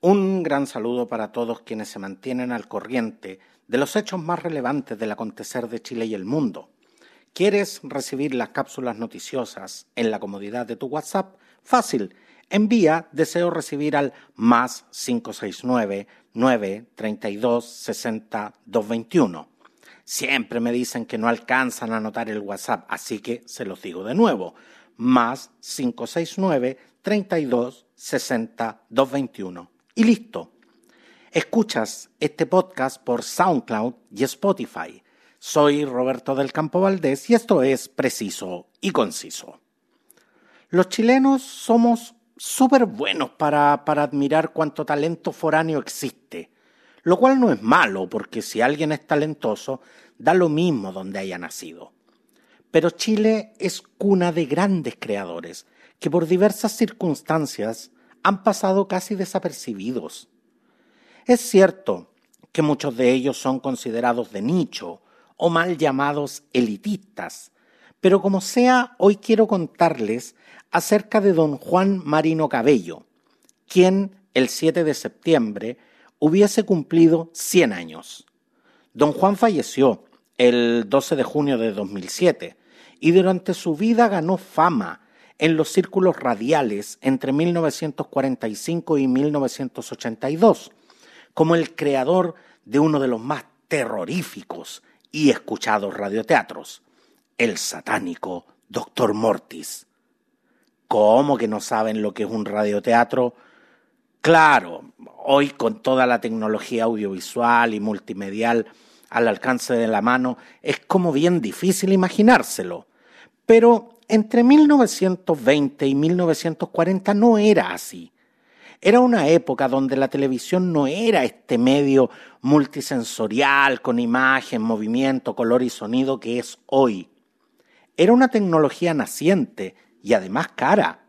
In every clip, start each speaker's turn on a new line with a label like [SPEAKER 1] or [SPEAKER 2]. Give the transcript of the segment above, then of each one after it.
[SPEAKER 1] Un gran saludo para todos quienes se mantienen al corriente de los hechos más relevantes del acontecer de Chile y el mundo. ¿Quieres recibir las cápsulas noticiosas en la comodidad de tu WhatsApp? Fácil. Envía deseo recibir al más 569 932 60 221. Siempre me dicen que no alcanzan a anotar el WhatsApp, así que se los digo de nuevo. Más 569 32 60 221. Y listo. Escuchas este podcast por SoundCloud y Spotify. Soy Roberto del Campo Valdés y esto es preciso y conciso. Los chilenos somos súper buenos para, para admirar cuánto talento foráneo existe, lo cual no es malo, porque si alguien es talentoso, da lo mismo donde haya nacido. Pero Chile es cuna de grandes creadores que por diversas circunstancias han pasado casi desapercibidos. Es cierto que muchos de ellos son considerados de nicho o mal llamados elitistas, pero como sea, hoy quiero contarles acerca de don Juan Marino Cabello, quien el 7 de septiembre hubiese cumplido 100 años. Don Juan falleció el 12 de junio de 2007 y durante su vida ganó fama en los círculos radiales entre 1945 y 1982 como el creador de uno de los más terroríficos y escuchados radioteatros, el satánico Doctor Mortis. ¿Cómo que no saben lo que es un radioteatro? Claro, hoy con toda la tecnología audiovisual y multimedial al alcance de la mano, es como bien difícil imaginárselo. Pero entre 1920 y 1940 no era así. Era una época donde la televisión no era este medio multisensorial con imagen, movimiento, color y sonido que es hoy. Era una tecnología naciente y además cara.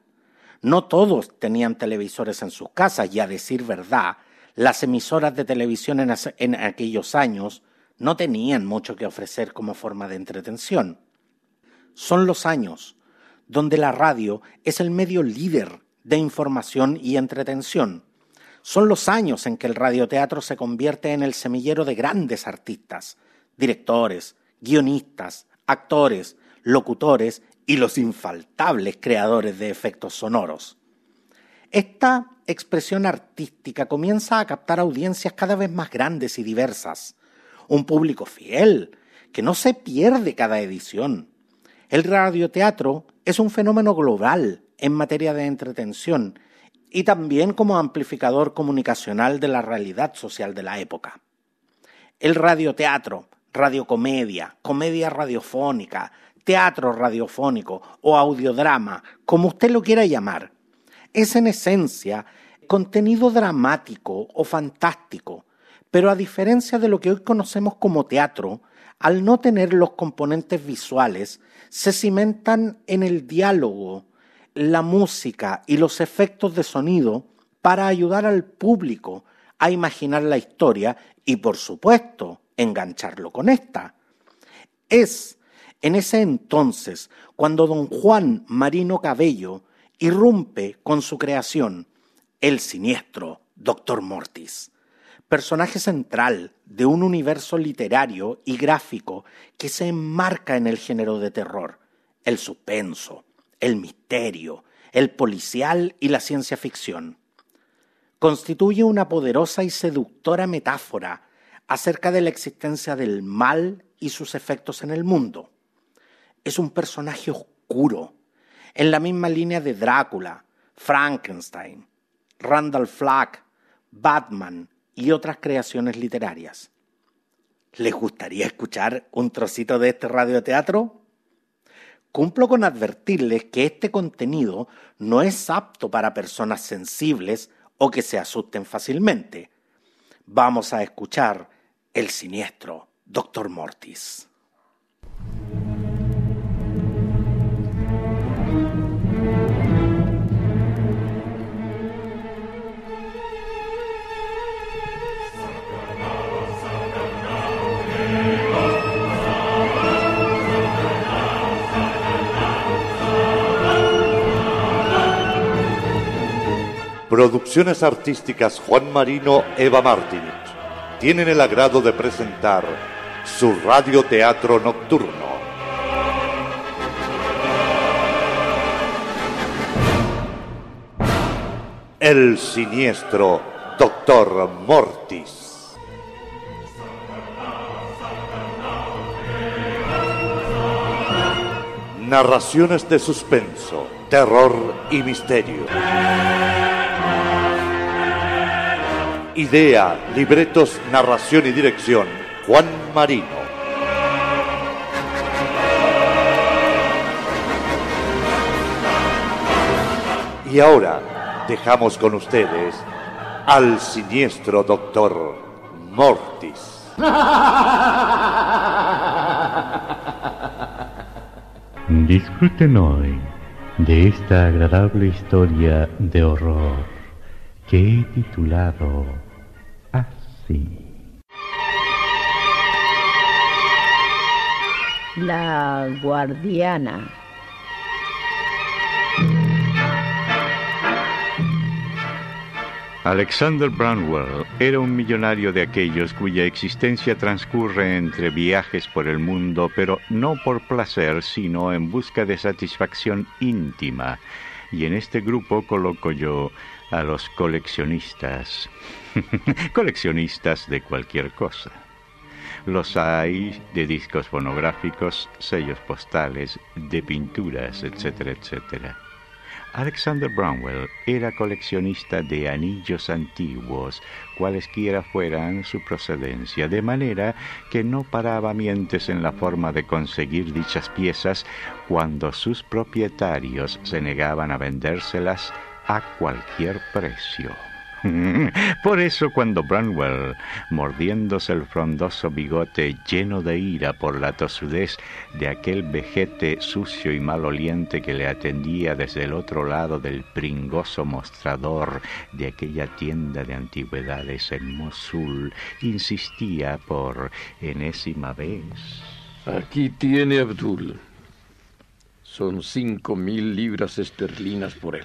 [SPEAKER 1] No todos tenían televisores en sus casas y a decir verdad, las emisoras de televisión en, aquellos años no tenían mucho que ofrecer como forma de entretención. Son los años donde la radio es el medio líder de información y entretención. Son los años en que el radioteatro se convierte en el semillero de grandes artistas, directores, guionistas, actores, locutores y los infaltables creadores de efectos sonoros. Esta expresión artística comienza a captar audiencias cada vez más grandes y diversas, un público fiel, que no se pierde cada edición. El radioteatro es un fenómeno global en materia de entretención y también como amplificador comunicacional de la realidad social de la época. El radioteatro, radiocomedia, comedia radiofónica, teatro radiofónico o audiodrama, como usted lo quiera llamar, es en esencia contenido dramático o fantástico, pero a diferencia de lo que hoy conocemos como teatro, al no tener los componentes visuales, se cimentan en el diálogo, la música y los efectos de sonido para ayudar al público a imaginar la historia y, por supuesto, engancharlo con esta. Es en ese entonces, cuando don Juan Marino Cabello irrumpe con su creación, el siniestro Doctor Mortis, personaje central de un universo literario y gráfico que se enmarca en el género de terror, el suspenso, el misterio, el policial y la ciencia ficción. Constituye una poderosa y seductora metáfora acerca de la existencia del mal y sus efectos en el mundo es un personaje oscuro, en la misma línea de Drácula, Frankenstein, Randall Flagg, Batman y otras creaciones literarias. ¿Les gustaría escuchar un trocito de este radioteatro? Cumplo con advertirles que este contenido no es apto para personas sensibles o que se asusten fácilmente. Vamos a escuchar el siniestro Doctor Mortis.
[SPEAKER 2] Producciones Artísticas Juan Marino, Eva Martinich tienen el agrado de presentar su radioteatro nocturno. El siniestro Doctor Mortis. Narraciones de suspenso, terror y misterio. Idea, libretos, narración y dirección, Juan Marino. Y ahora dejamos con ustedes al siniestro doctor Mortis.
[SPEAKER 3] Disfruten hoy de esta agradable historia de horror que he titulado así.
[SPEAKER 4] La guardiana.
[SPEAKER 3] Alexander Brownwell era un millonario de aquellos cuya existencia transcurre entre viajes por el mundo, pero no por placer, sino en busca de satisfacción íntima. Y en este grupo coloco yo a los coleccionistas. coleccionistas de cualquier cosa. Los hay de discos fonográficos, sellos postales, de pinturas, etcétera, etcétera. Alexander Brownwell era coleccionista de anillos antiguos, cualesquiera fueran su procedencia, de manera que no paraba mientes en la forma de conseguir dichas piezas cuando sus propietarios se negaban a vendérselas a cualquier precio. Por eso cuando Branwell, mordiéndose el frondoso bigote lleno de ira por la tosudez de aquel vejete sucio y maloliente que le atendía desde el otro lado del pringoso mostrador de aquella tienda de antigüedades en Mosul, insistía por enésima vez.
[SPEAKER 5] Aquí tiene Abdul. Son cinco mil libras esterlinas por él.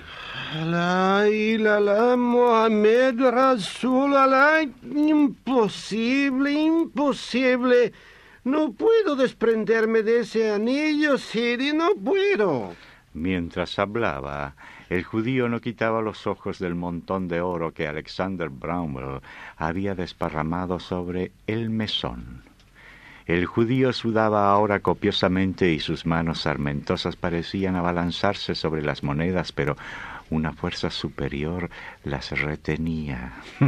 [SPEAKER 6] La la Mohamed Rasul, imposible, imposible. No puedo desprenderme de ese anillo, Siri, no puedo.
[SPEAKER 3] Mientras hablaba, el judío no quitaba los ojos del montón de oro que Alexander Brownwell había desparramado sobre el mesón. El judío sudaba ahora copiosamente y sus manos sarmentosas parecían abalanzarse sobre las monedas, pero una fuerza superior las retenía.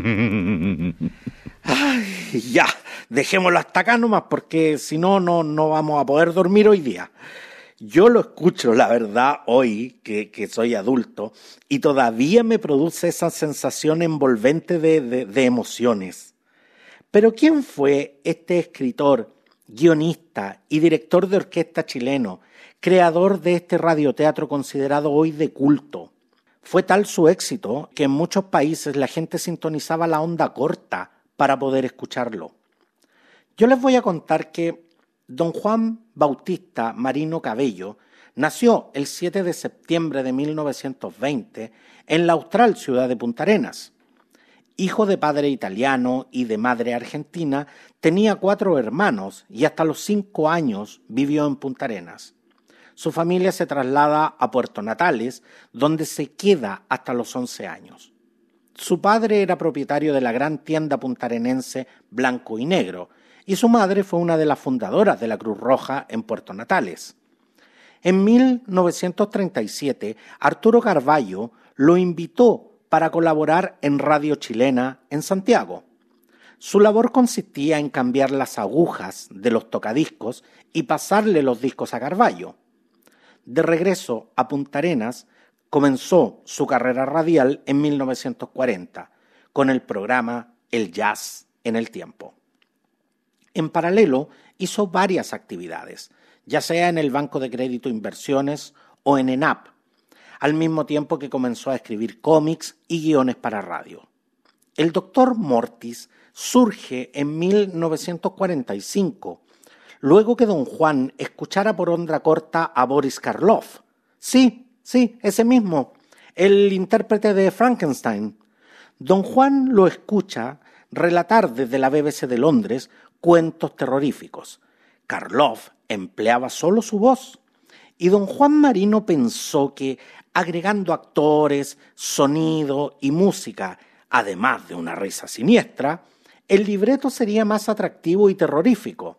[SPEAKER 1] Ay, ya, dejémoslo hasta acá nomás, porque si no, no, no vamos a poder dormir hoy día. Yo lo escucho, la verdad, hoy que, que soy adulto, y todavía me produce esa sensación envolvente de, de, de emociones. Pero ¿quién fue este escritor, guionista y director de orquesta chileno, creador de este radioteatro considerado hoy de culto? Fue tal su éxito que en muchos países la gente sintonizaba la onda corta para poder escucharlo. Yo les voy a contar que don Juan Bautista Marino Cabello nació el 7 de septiembre de 1920 en la austral ciudad de Punta Arenas. Hijo de padre italiano y de madre argentina, tenía cuatro hermanos y hasta los cinco años vivió en Punta Arenas su familia se traslada a Puerto Natales, donde se queda hasta los 11 años. Su padre era propietario de la gran tienda puntarenense Blanco y Negro, y su madre fue una de las fundadoras de la Cruz Roja en Puerto Natales. En 1937, Arturo Carballo lo invitó para colaborar en Radio Chilena en Santiago. Su labor consistía en cambiar las agujas de los tocadiscos y pasarle los discos a Carballo. De regreso a Punta Arenas, comenzó su carrera radial en 1940 con el programa El Jazz en el Tiempo. En paralelo, hizo varias actividades, ya sea en el Banco de Crédito Inversiones o en ENAP, al mismo tiempo que comenzó a escribir cómics y guiones para radio. El doctor Mortis surge en 1945 luego que don Juan escuchara por onda corta a Boris Karloff. Sí, sí, ese mismo, el intérprete de Frankenstein, Don Juan lo escucha relatar desde la BBC de Londres cuentos terroríficos. Karloff empleaba solo su voz y don Juan Marino pensó que agregando actores, sonido y música, además de una risa siniestra, el libreto sería más atractivo y terrorífico.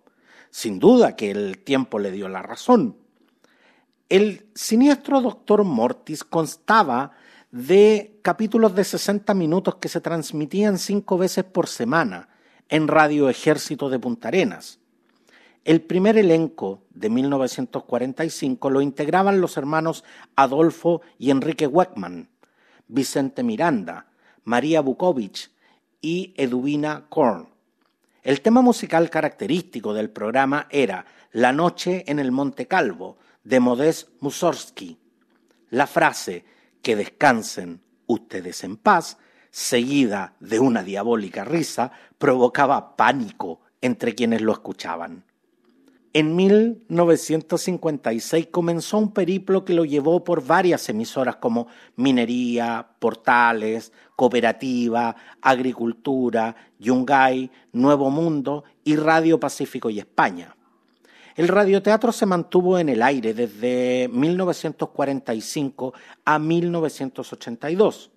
[SPEAKER 1] Sin duda que el tiempo le dio la razón. El siniestro Doctor Mortis constaba de capítulos de 60 minutos que se transmitían cinco veces por semana en Radio Ejército de Punta Arenas. El primer elenco de 1945 lo integraban los hermanos Adolfo y Enrique Weckman, Vicente Miranda, María Bukovic y Eduvina Korn. El tema musical característico del programa era La noche en el Monte Calvo, de Modest Mussorgsky. La frase que descansen ustedes en paz, seguida de una diabólica risa, provocaba pánico entre quienes lo escuchaban. En 1956 comenzó un periplo que lo llevó por varias emisoras como Minería, Portales, Cooperativa, Agricultura, Yungay, Nuevo Mundo y Radio Pacífico y España. El radioteatro se mantuvo en el aire desde 1945 a 1982.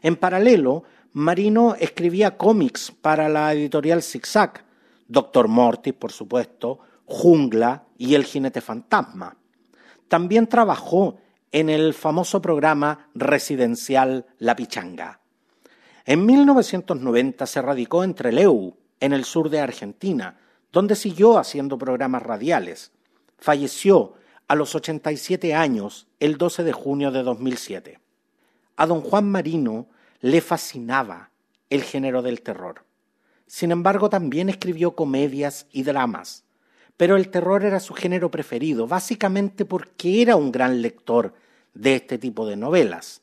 [SPEAKER 1] En paralelo, Marino escribía cómics para la editorial Zigzag, Doctor Mortis, por supuesto, Jungla y El jinete fantasma. También trabajó en el famoso programa residencial La Pichanga. En 1990 se radicó en Trelew, en el sur de Argentina, donde siguió haciendo programas radiales. Falleció a los 87 años el 12 de junio de 2007. A don Juan Marino le fascinaba el género del terror. Sin embargo, también escribió comedias y dramas, pero el terror era su género preferido, básicamente porque era un gran lector de este tipo de novelas.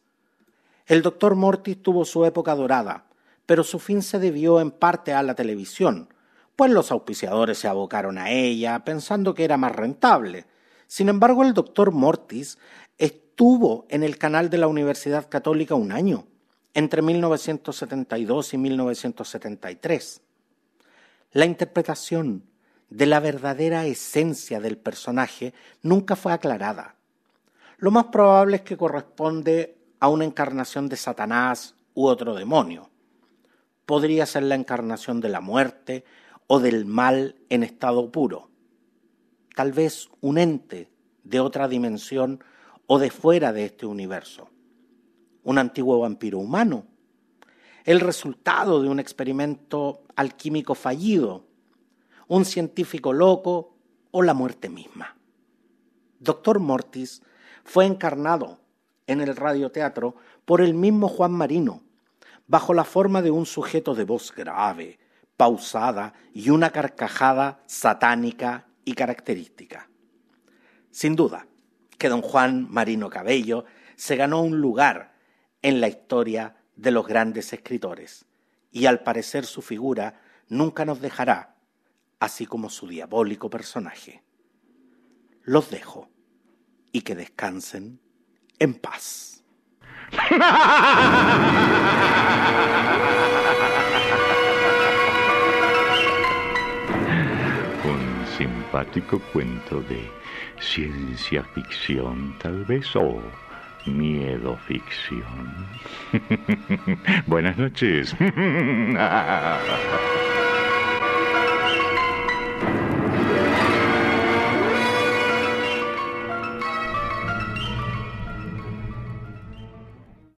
[SPEAKER 1] El doctor Mortis tuvo su época dorada, pero su fin se debió en parte a la televisión, pues los auspiciadores se abocaron a ella pensando que era más rentable. Sin embargo, el doctor Mortis estuvo en el canal de la Universidad Católica un año, entre 1972 y 1973. La interpretación de la verdadera esencia del personaje nunca fue aclarada. Lo más probable es que corresponde a una encarnación de Satanás u otro demonio. Podría ser la encarnación de la muerte o del mal en estado puro. Tal vez un ente de otra dimensión o de fuera de este universo. Un antiguo vampiro humano. El resultado de un experimento alquímico fallido. Un científico loco o la muerte misma. Doctor Mortis fue encarnado en el radioteatro por el mismo Juan Marino, bajo la forma de un sujeto de voz grave, pausada y una carcajada satánica y característica. Sin duda que don Juan Marino Cabello se ganó un lugar en la historia de los grandes escritores y al parecer su figura nunca nos dejará, así como su diabólico personaje. Los dejo y que descansen en paz.
[SPEAKER 3] simpático cuento de ciencia ficción, tal vez, o miedo ficción. Buenas noches.